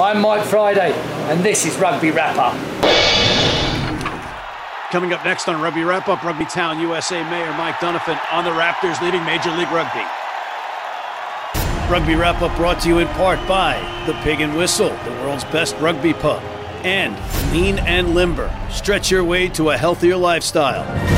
I'm Mike Friday, and this is Rugby Wrap Up. Coming up next on Rugby Wrap Up, Rugby Town USA Mayor Mike Dunafon on the Raptors leading Major League Rugby. Rugby Wrap Up brought to you in part by The Pig and Whistle, the world's best rugby pub, and Lean and Limber. Stretch your way to a healthier lifestyle.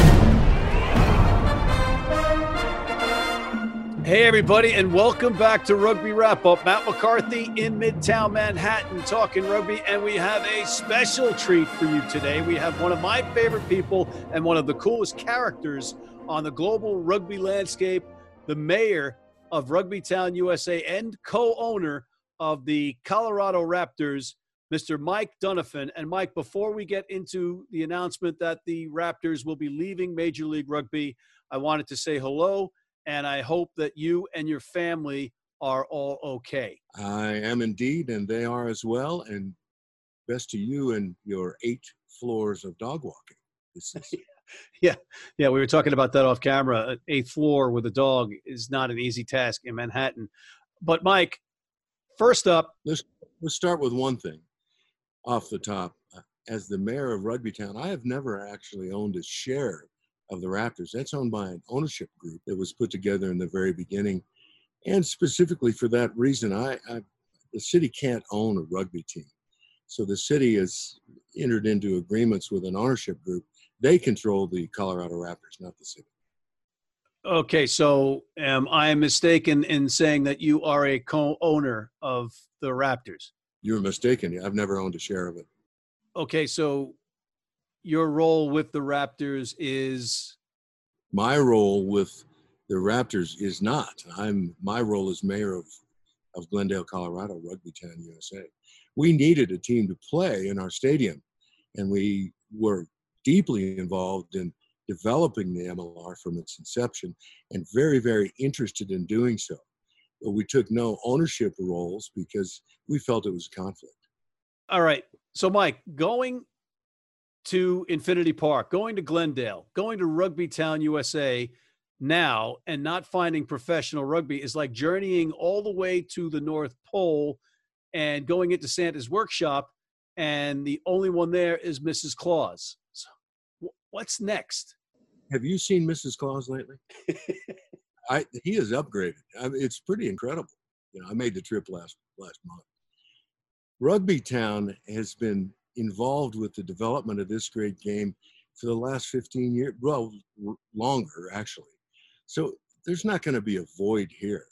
Hey, everybody, and welcome back to Rugby Wrap Up. Matt McCarthy in Midtown Manhattan talking rugby, and we have a special treat for you today. We have one of my favorite people and one of the coolest characters on the global rugby landscape, the mayor of Rugby Town USA and co owner of the Colorado Raptors, Mr. Mike Dunafon. And Mike, before we get into the announcement that the Raptors will be leaving Major League Rugby, I wanted to say hello and I hope that you and your family are all okay. I am indeed, and they are as well. And best to you and your eight floors of dog walking. This is. yeah, yeah, we were talking about that off camera. Uh, eighth floor with a dog is not an easy task in Manhattan. But Mike, first up, let's let's start with one thing off the top. Uh, as the mayor of Rugby Town, I have never actually owned a share of the Raptors. That's owned by an ownership group that was put together in the very beginning. And specifically for that reason, I, I the city can't own a rugby team. So the city has entered into agreements with an ownership group. They control the Colorado Raptors, not the city. Okay, so am I mistaken in saying that you are a co-owner of the Raptors? You're mistaken. I've never owned a share of it. Okay, so your role with the Raptors is? My role with the Raptors is not. I'm my role as mayor of of Glendale, Colorado, Rugby Town, USA. We needed a team to play in our stadium, and we were deeply involved in developing the MLR from its inception and very, very interested in doing so. But we took no ownership roles because we felt it was a conflict. All right. So, Mike, going to Infinity Park, going to Glendale, going to Rugby Town, USA now, and not finding professional rugby is like journeying all the way to the North Pole and going into Santa's workshop, and the only one there is Mrs. Claus. So, what's next? Have you seen Mrs. Claus lately? I he is upgraded. I mean, it's pretty incredible. You know, I made the trip last last month. Rugby Town has been involved with the development of this great game for the last 15 years, well, longer actually. So there's not going to be a void here.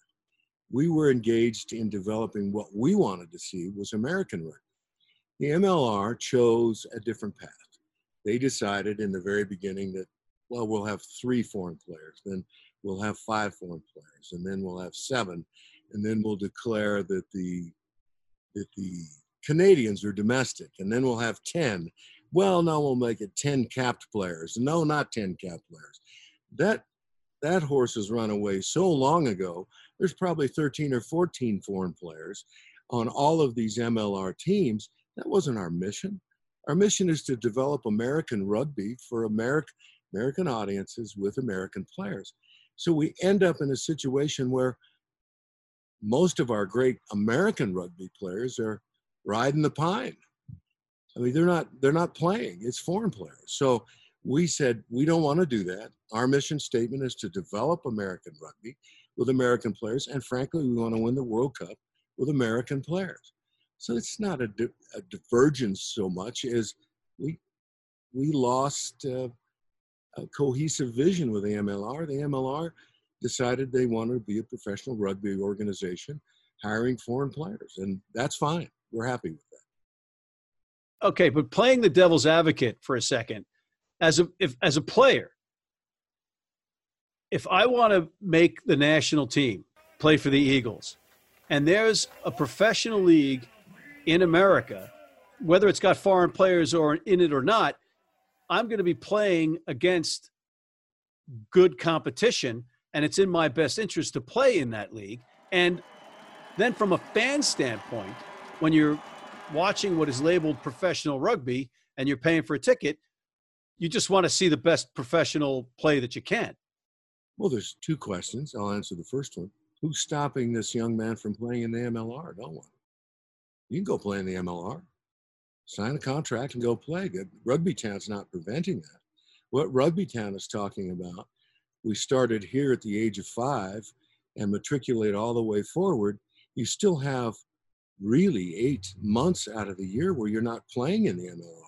We were engaged in developing what we wanted to see was American rugby. The MLR chose a different path. They decided in the very beginning that, well, we'll have three foreign players, then we'll have five foreign players, and then we'll have seven, and then we'll declare that the that the Canadians are domestic, and then we'll have 10. Well, no, we'll make it 10 capped players. No, not 10 capped players. That that horse has run away so long ago. There's probably 13 or 14 foreign players on all of these MLR teams. That wasn't our mission. Our mission is to develop American rugby for American American audiences with American players. So we end up in a situation where most of our great American rugby players are riding the pine. I mean, they're not they're not playing. It's foreign players. So we said we don't want to do that. Our mission statement is to develop American rugby with American players, and frankly, we want to win the World Cup with American players. So it's not a, di- a divergence so much as we we lost uh, a cohesive vision with the MLR. The MLR decided they wanted to be a professional rugby organization, hiring foreign players, and that's fine we're happy with that. Okay, but playing the devil's advocate for a second, as a if as a player, if I want to make the national team, play for the Eagles, and there's a professional league in America, whether it's got foreign players or in it or not, I'm going to be playing against good competition, and it's in my best interest to play in that league. And then, from a fan standpoint, when you're watching what is labeled professional rugby and you're paying for a ticket, you just want to see the best professional play that you can. Well, there's two questions. I'll answer the first one. Who's stopping this young man from playing in the MLR? No one. You can go play in the MLR, sign a contract and go play. Rugby Town's not preventing that. What Rugby Town is talking about, we started here at the age of five and matriculate all the way forward. You still have really eight months out of the year where you're not playing in the MLR.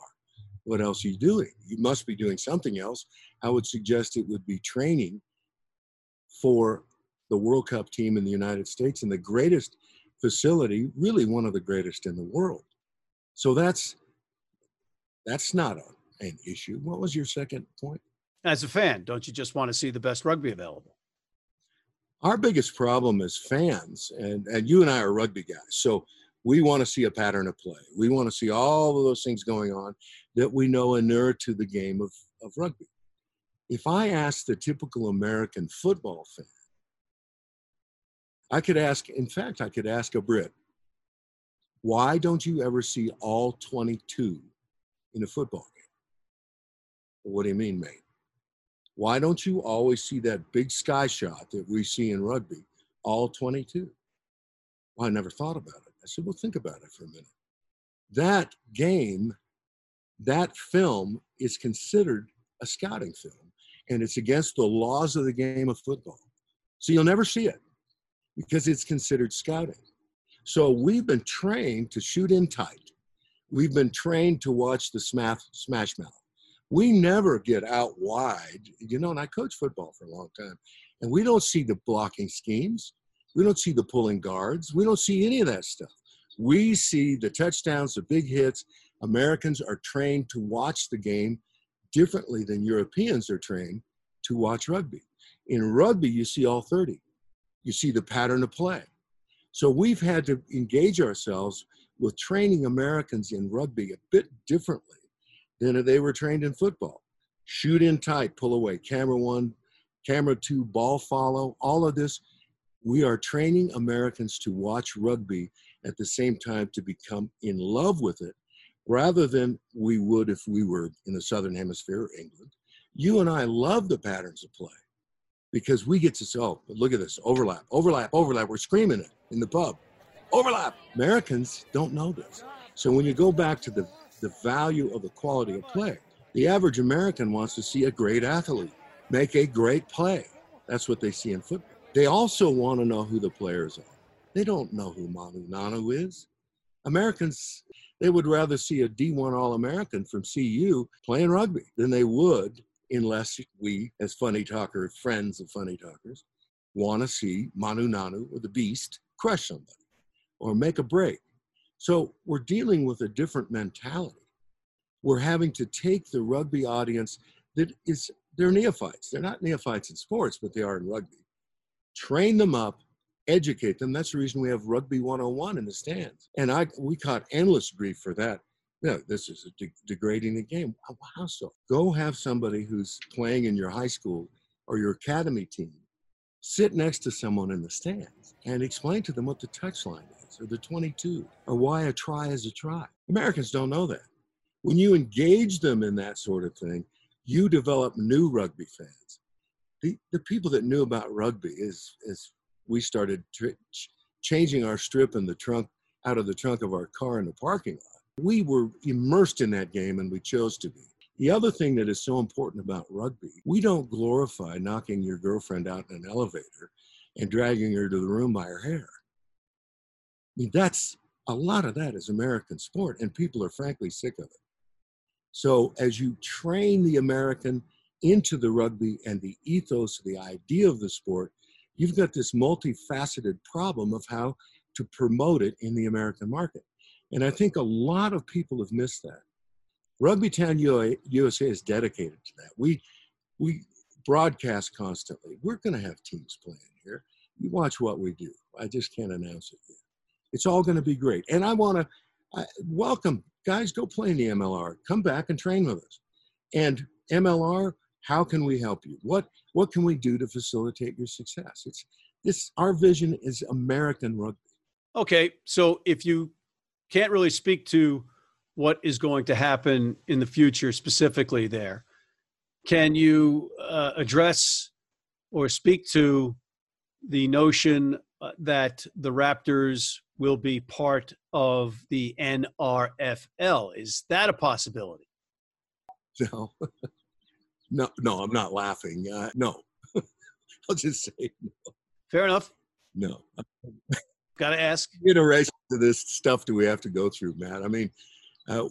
What else are you doing? You must be doing something else. I would suggest it would be training for the World Cup team in the United States and the greatest facility, really one of the greatest in the world. So that's that's not a, an issue. What was your second point? As a fan, don't you just want to see the best rugby available? Our biggest problem as fans, and, and you and I are rugby guys, so we want to see a pattern of play. We want to see all of those things going on that we know inure to the game of, of rugby. If I ask the typical American football fan, I could ask, in fact, I could ask a Brit, why don't you ever see all 22 in a football game? what do you mean, mate? Why don't you always see that big sky shot that we see in rugby, all 22? Well, I never thought about it. Said, well, think about it for a minute. That game, that film is considered a scouting film, and it's against the laws of the game of football. So you'll never see it because it's considered scouting. So we've been trained to shoot in tight. We've been trained to watch the smash, smash mouth. We never get out wide, you know, and I coach football for a long time, and we don't see the blocking schemes. We don't see the pulling guards. We don't see any of that stuff. We see the touchdowns, the big hits. Americans are trained to watch the game differently than Europeans are trained to watch rugby. In rugby, you see all 30. You see the pattern of play. So we've had to engage ourselves with training Americans in rugby a bit differently than they were trained in football. Shoot in tight, pull away, camera one, camera two, ball follow, all of this. We are training Americans to watch rugby at the same time to become in love with it rather than we would if we were in the Southern Hemisphere or England. You and I love the patterns of play because we get to say, oh, look at this overlap, overlap, overlap. We're screaming it in the pub. Overlap. Americans don't know this. So when you go back to the, the value of the quality of play, the average American wants to see a great athlete make a great play. That's what they see in football. They also want to know who the players are. They don't know who Manu Nanu is. Americans, they would rather see a D1 All American from CU playing rugby than they would unless we, as funny talker friends of funny talkers, want to see Manu Nanu or the Beast crush somebody or make a break. So we're dealing with a different mentality. We're having to take the rugby audience that is, they're neophytes. They're not neophytes in sports, but they are in rugby. Train them up, educate them. That's the reason we have Rugby 101 in the stands. And I, we caught endless grief for that no, this is de- degrading the game. How so? Go have somebody who's playing in your high school or your academy team sit next to someone in the stands and explain to them what the touchline is or the 22 or why a try is a try. Americans don't know that. When you engage them in that sort of thing, you develop new rugby fans. The, the people that knew about rugby is, is we started tr- changing our strip in the trunk out of the trunk of our car in the parking lot we were immersed in that game and we chose to be. The other thing that is so important about rugby, we don't glorify knocking your girlfriend out in an elevator and dragging her to the room by her hair. I mean, that's a lot of that is American sport, and people are frankly sick of it. So, as you train the American into the rugby and the ethos, the idea of the sport, you've got this multifaceted problem of how to promote it in the American market. And I think a lot of people have missed that. Rugby Town USA is dedicated to that. We, we broadcast constantly. We're going to have teams playing here. You watch what we do. I just can't announce it yet. It's all going to be great. And I want to welcome guys, go play in the MLR. Come back and train with us. And MLR, how can we help you? What, what can we do to facilitate your success? It's this, our vision is American rugby. Okay. So if you can't really speak to what is going to happen in the future specifically there. Can you uh, address or speak to the notion uh, that the Raptors will be part of the NRFL. Is that a possibility? No, no, no. I'm not laughing. Uh, no, I'll just say no. Fair enough. No. Got to ask. Iteration of this stuff do we have to go through, Matt? I mean, uh,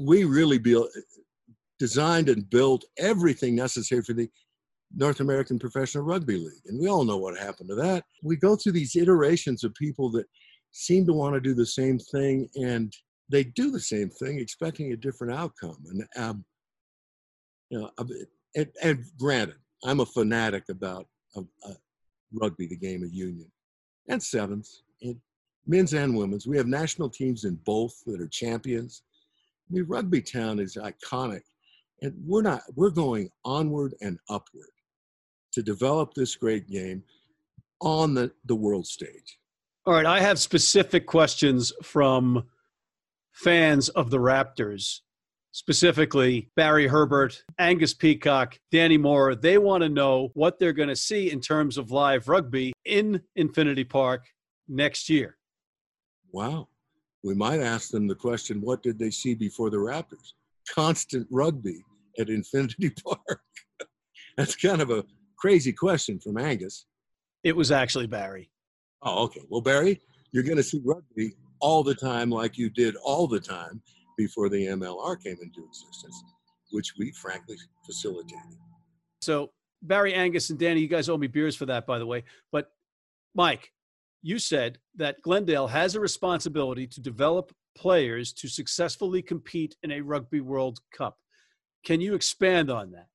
we really built, designed and built everything necessary for the North American Professional Rugby League. And we all know what happened to that. We go through these iterations of people that seem to want to do the same thing and they do the same thing expecting a different outcome. And, um, you know, and, and, granted, I'm a fanatic about uh, uh, rugby, the game of union, and sevens, and men's and women's. We have national teams in both that are champions. I mean, Rugby Town is iconic, and we're not. We're going onward and upward to develop this great game on the, the world stage. All right, I have specific questions from fans of the Raptors, specifically Barry Herbert, Angus Peacock, Danny Moore. They want to know what they're going to see in terms of live rugby in Infinity Park next year. Wow. We might ask them the question what did they see before the Raptors? Constant rugby at Infinity Park. That's kind of a crazy question from Angus. It was actually Barry. Oh, okay. Well, Barry, you're going to see rugby all the time like you did all the time before the MLR came into existence, which we frankly facilitated. So, Barry, Angus, and Danny, you guys owe me beers for that, by the way. But, Mike, you said that Glendale has a responsibility to develop players to successfully compete in a Rugby World Cup. Can you expand on that?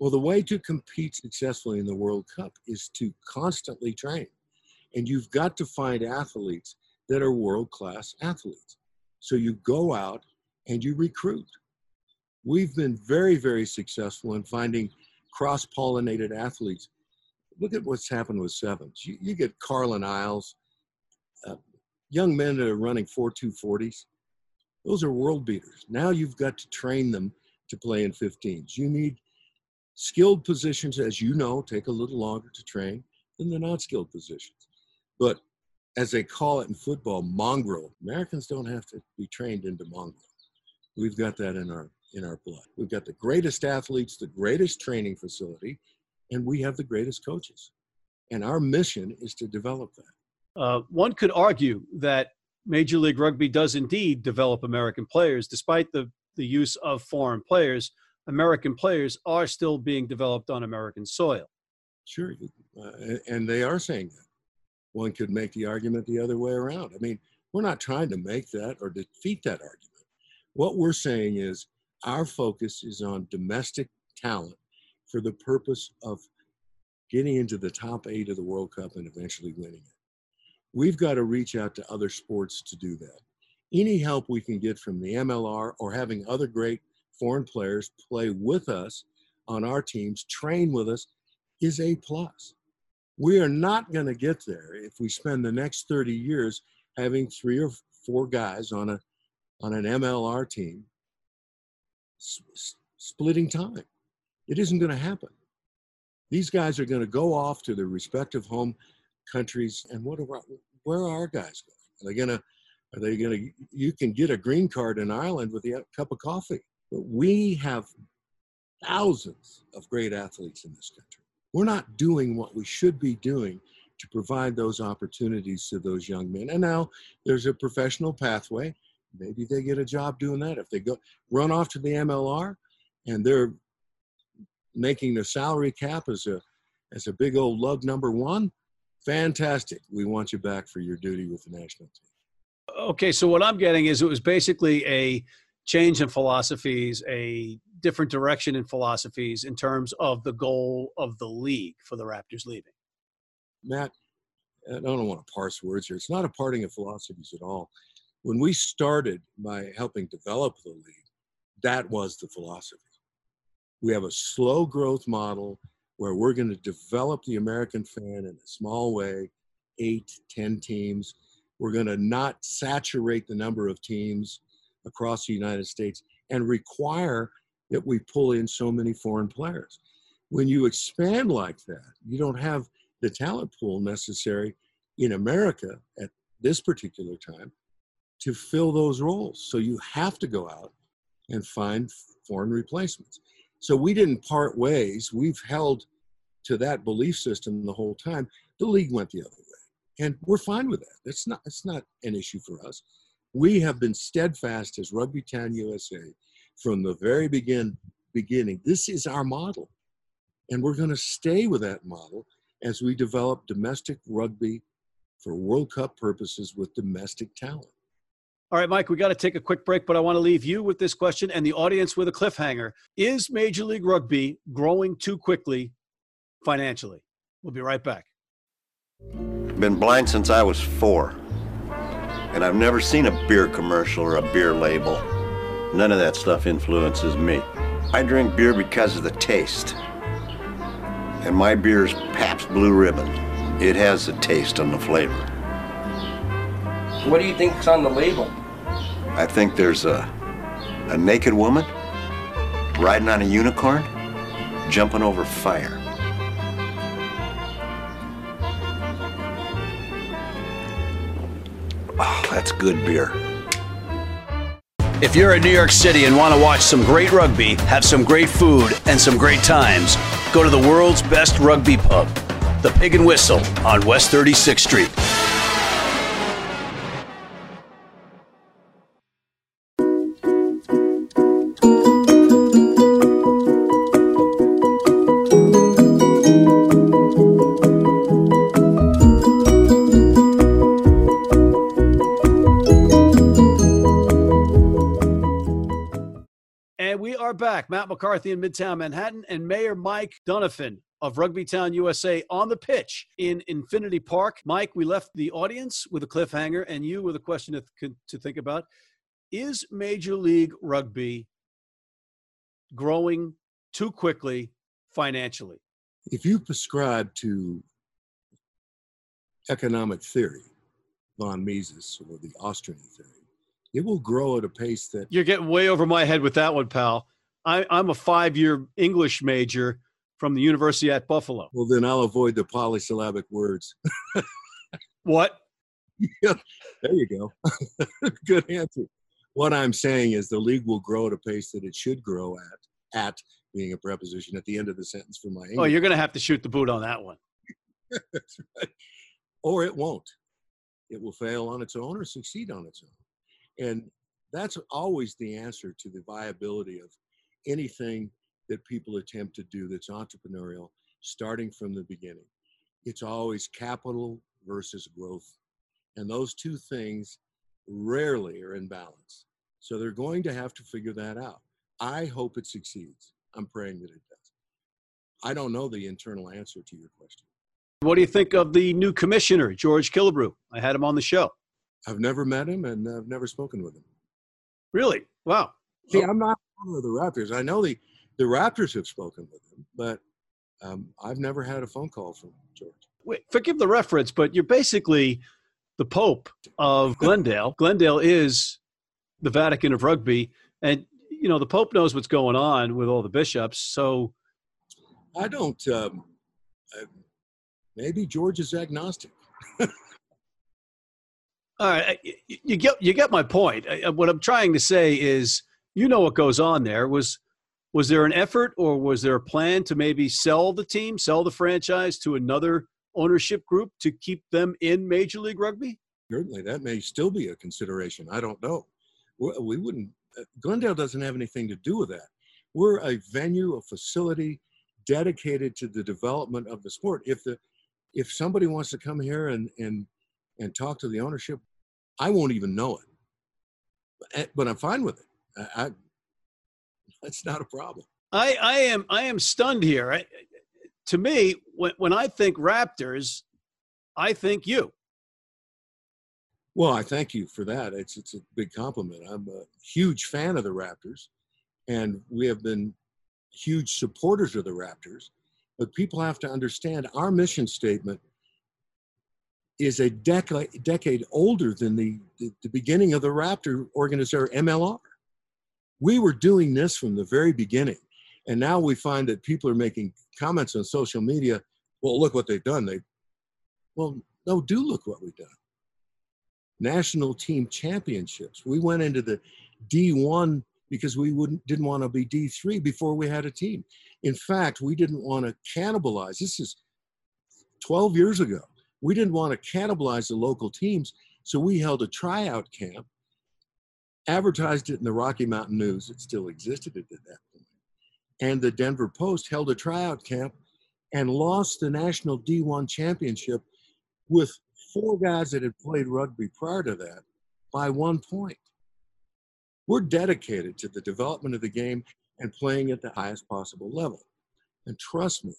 Well, the way to compete successfully in the World Cup is to constantly train. And you've got to find athletes that are world class athletes. So you go out and you recruit. We've been very, very successful in finding cross pollinated athletes. Look at what's happened with sevens. You, you get Carlin Isles, uh, young men that are running 4.240s. Those are world beaters. Now you've got to train them to play in 15s. You need skilled positions, as you know, take a little longer to train than the non skilled positions. But as they call it in football, mongrel. Americans don't have to be trained into mongrel. We've got that in our in our blood. We've got the greatest athletes, the greatest training facility, and we have the greatest coaches. And our mission is to develop that. Uh, one could argue that Major League Rugby does indeed develop American players, despite the, the use of foreign players. American players are still being developed on American soil. Sure, uh, and they are saying that one could make the argument the other way around. I mean, we're not trying to make that or defeat that argument. What we're saying is our focus is on domestic talent for the purpose of getting into the top eight of the World Cup and eventually winning it. We've got to reach out to other sports to do that. Any help we can get from the MLR or having other great foreign players play with us on our teams, train with us, is a plus. We are not going to get there if we spend the next 30 years having three or four guys on a on an MLR team splitting time. It isn't going to happen. These guys are going to go off to their respective home countries, and what are where are our guys going? Are they going to are they going to? You can get a green card in Ireland with a uh, cup of coffee, but we have thousands of great athletes in this country we're not doing what we should be doing to provide those opportunities to those young men. And now there's a professional pathway. Maybe they get a job doing that. If they go run off to the MLR and they're making the salary cap as a as a big old lug number one, fantastic. We want you back for your duty with the national team. Okay, so what I'm getting is it was basically a change in philosophies, a different direction in philosophies in terms of the goal of the league for the Raptors leaving? Matt, I don't want to parse words here. It's not a parting of philosophies at all. When we started by helping develop the league, that was the philosophy. We have a slow growth model where we're going to develop the American fan in a small way, eight, ten teams. We're going to not saturate the number of teams across the United States and require that we pull in so many foreign players. When you expand like that, you don't have the talent pool necessary in America at this particular time to fill those roles. So you have to go out and find foreign replacements. So we didn't part ways. We've held to that belief system the whole time. The league went the other way, and we're fine with that. It's not. It's not an issue for us. We have been steadfast as Rugby Town USA from the very begin beginning. This is our model, and we're going to stay with that model as we develop domestic rugby for World Cup purposes with domestic talent. All right, Mike, we got to take a quick break, but I want to leave you with this question and the audience with a cliffhanger. Is Major League Rugby growing too quickly financially? We'll be right back. Been blind since I was four, and I've never seen a beer commercial or a beer label. None of that stuff influences me. I drink beer because of the taste. And my beer is Pabst Blue Ribbon. It has the taste and the flavor. What do you think's on the label? I think there's a, a naked woman riding on a unicorn, jumping over fire. Oh, that's good beer. If you're in New York City and want to watch some great rugby, have some great food, and some great times, go to the world's best rugby pub, the Pig and Whistle on West 36th Street. Back. Matt McCarthy in Midtown Manhattan and Mayor Mike Dunafon of Rugbytown USA on the pitch in Infinity Park. Mike, we left the audience with a cliffhanger and you with a question to, to think about. Is Major League Rugby growing too quickly financially? If you prescribe to economic theory, von Mises or the Austrian theory, it will grow at a pace that You're getting way over my head with that one, pal. I, I'm a five year English major from the University at Buffalo. well then I'll avoid the polysyllabic words. What? yeah, there you go. Good answer. What I'm saying is the league will grow at a pace that it should grow at, at being a preposition at the end of the sentence for my English. Oh, you're going to have to shoot the boot on that one. That's right. Or it won't. It will fail on its own or succeed on its own. And that's always the answer to the viability of anything that people attempt to do that's entrepreneurial, starting from the beginning. It's always capital versus growth. And those two things rarely are in balance. So they're going to have to figure that out. I hope it succeeds. I'm praying that it does. I don't know the internal answer to your question. What do you think of the new commissioner, George Killebrew? I had him on the show. I've never met him and I've never spoken with him. Really? Wow. See, I'm not one of the Raptors. I know the, the Raptors have spoken with him, but um, I've never had a phone call from George. Wait, forgive the reference, but you're basically the Pope of Glendale. Glendale is the Vatican of rugby, and you know the Pope knows what's going on with all the bishops. So I don't. Um, uh, maybe George is agnostic. All right, you get you get my point. What I'm trying to say is, you know what goes on there. Was was there an effort, or was there a plan to maybe sell the team, sell the franchise to another ownership group to keep them in Major League Rugby? Certainly, that may still be a consideration. I don't know. We, wouldn't. uh, Glendale doesn't have anything to do with that. We're a venue, a facility dedicated to the development of the sport. If the if somebody wants to come here and and and talk to the ownership, I won't even know it. But, but I'm fine with it. I, that's not a problem. I, I am I am stunned here. I, to me, when, when I think Raptors, I think you. Well, I thank you for that. It's it's a big compliment. I'm a huge fan of the Raptors, and we have been huge supporters of the Raptors. But people have to understand our mission statement is a decade decade older than the, the, the beginning of the Raptor organization MLR. We were doing this from the very beginning, and now we find that people are making comments on social media. Well, look what they've done. They, well, no, do look what we've done national team championships. We went into the D1 because we wouldn't didn't want to be D3 before we had a team. In fact, we didn't want to cannibalize. This is 12 years ago. We didn't want to cannibalize the local teams, so we held a tryout camp, advertised it in the Rocky Mountain News. It still existed at that point. And the Denver Post held a tryout camp and lost the national D1 championship with four guys that had played rugby prior to that by one point. We're dedicated to the development of the game and playing at the highest possible level. And trust me,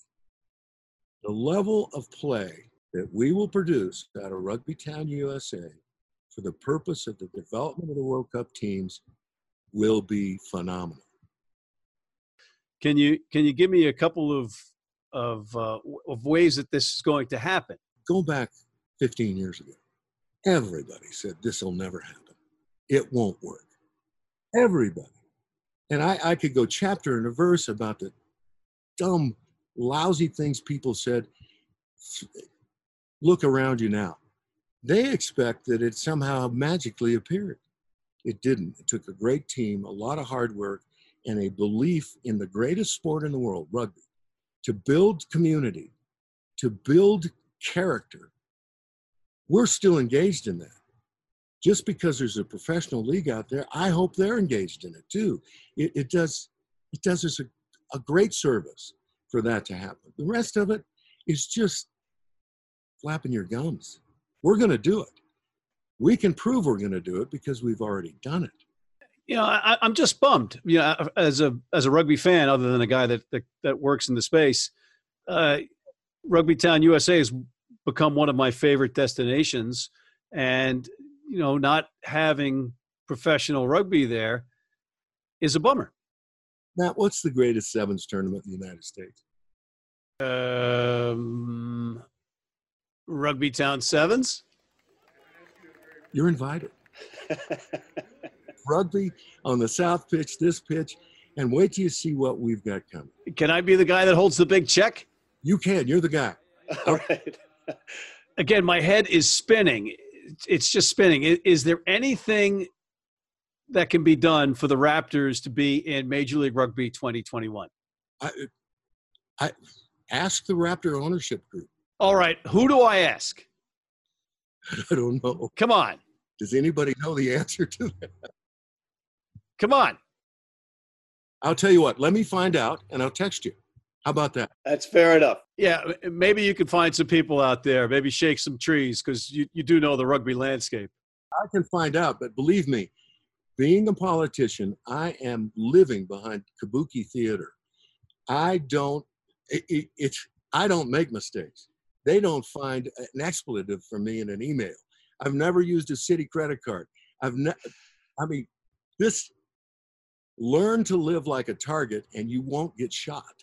the level of play that we will produce out of Rugby Town USA for the purpose of the development of the World Cup teams will be phenomenal. Can you can you give me a couple of of uh, of ways that this is going to happen? Go back 15 years ago. Everybody said this will never happen. It won't work. Everybody. And I, I could go chapter and a verse about the dumb, lousy things people said. Look around you now. They expect that it somehow magically appeared. It didn't. It took a great team, a lot of hard work, and a belief in the greatest sport in the world, rugby, to build community, to build character. We're still engaged in that. Just because there's a professional league out there, I hope they're engaged in it too. It, it does it does us a, a great service for that to happen. The rest of it is just flapping your gums. We're going to do it. We can prove we're going to do it because we've already done it you know, I, am just bummed. You know, as a as a rugby fan, other than a guy that that, that works in the space, uh, Rugby Town USA has become one of my favorite destinations, and you know, not having professional rugby there is a bummer. Matt, what's the greatest sevens tournament in the United States? Um, Rugby Town Sevens. You're invited. rugby on the south pitch, this pitch, and wait till you see what we've got coming. Can I be the guy that holds the big check? You can. You're the guy. All right. Again, my head is spinning. It's just spinning. Is there anything that can be done for the Raptors to be in Major League Rugby 2021? I, I ask the Raptor ownership group. All right, who do I ask? I don't know. Come on. Does anybody know the answer to that? Come on. I'll tell you what, let me find out and I'll text you. How about that? That's fair enough. Yeah, maybe you can find some people out there, maybe shake some trees because you, you do know the rugby landscape. I can find out, but believe me, being a politician, I am living behind kabuki theater. I don't, it, it, it's, I don't make mistakes. They don't find an expletive for me in an email. I've never used a city credit card. I've ne- I mean, this learn to live like a target and you won't get shot.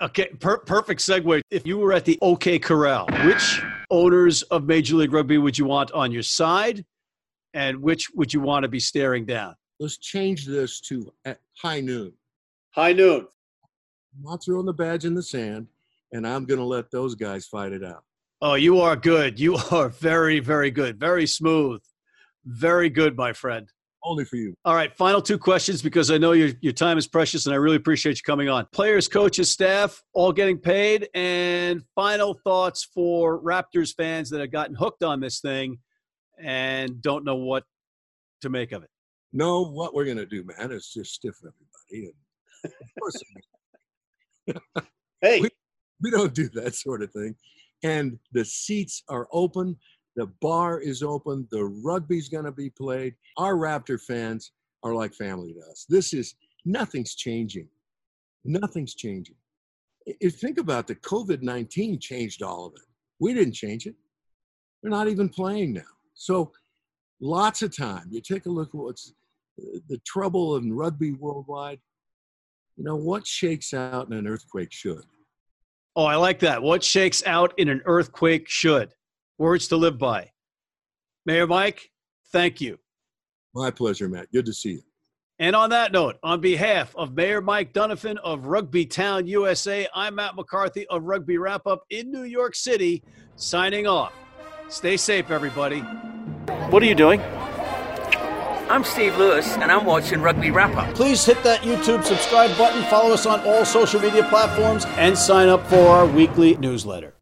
Okay, per- perfect segue. If you were at the OK Corral, which owners of Major League Rugby would you want on your side and which would you want to be staring down? Let's change this to high noon. High noon. I'm not throwing the badge in the sand, and I'm going to let those guys fight it out. Oh, you are good. You are very, very good. Very smooth. Very good, my friend. Only for you. All right, final two questions because I know your, your time is precious and I really appreciate you coming on. Players, coaches, staff, all getting paid. And final thoughts for Raptors fans that have gotten hooked on this thing and don't know what to make of it. No, what we're going to do, man, is just stiff everybody. And of course, hey, we, we don't do that sort of thing. And the seats are open. The bar is open. The rugby's going to be played. Our Raptor fans are like family to us. This is nothing's changing. Nothing's changing. If think about the COVID 19 changed all of it. We didn't change it. They're not even playing now. So lots of time. You take a look at what's uh, the trouble in rugby worldwide. You know, what shakes out in an earthquake should. Oh, I like that. What shakes out in an earthquake should. Words to live by. Mayor Mike, thank you. My pleasure, Matt. Good to see you. And on that note, on behalf of Mayor Mike Dunafon of Rugby Town USA, I'm Matt McCarthy of Rugby Wrap Up in New York City, signing off. Stay safe, everybody. What are you doing? I'm Steve Lewis, and I'm watching Rugby Wrap Up. Please hit that YouTube subscribe button, follow us on all social media platforms, and sign up for our weekly newsletter.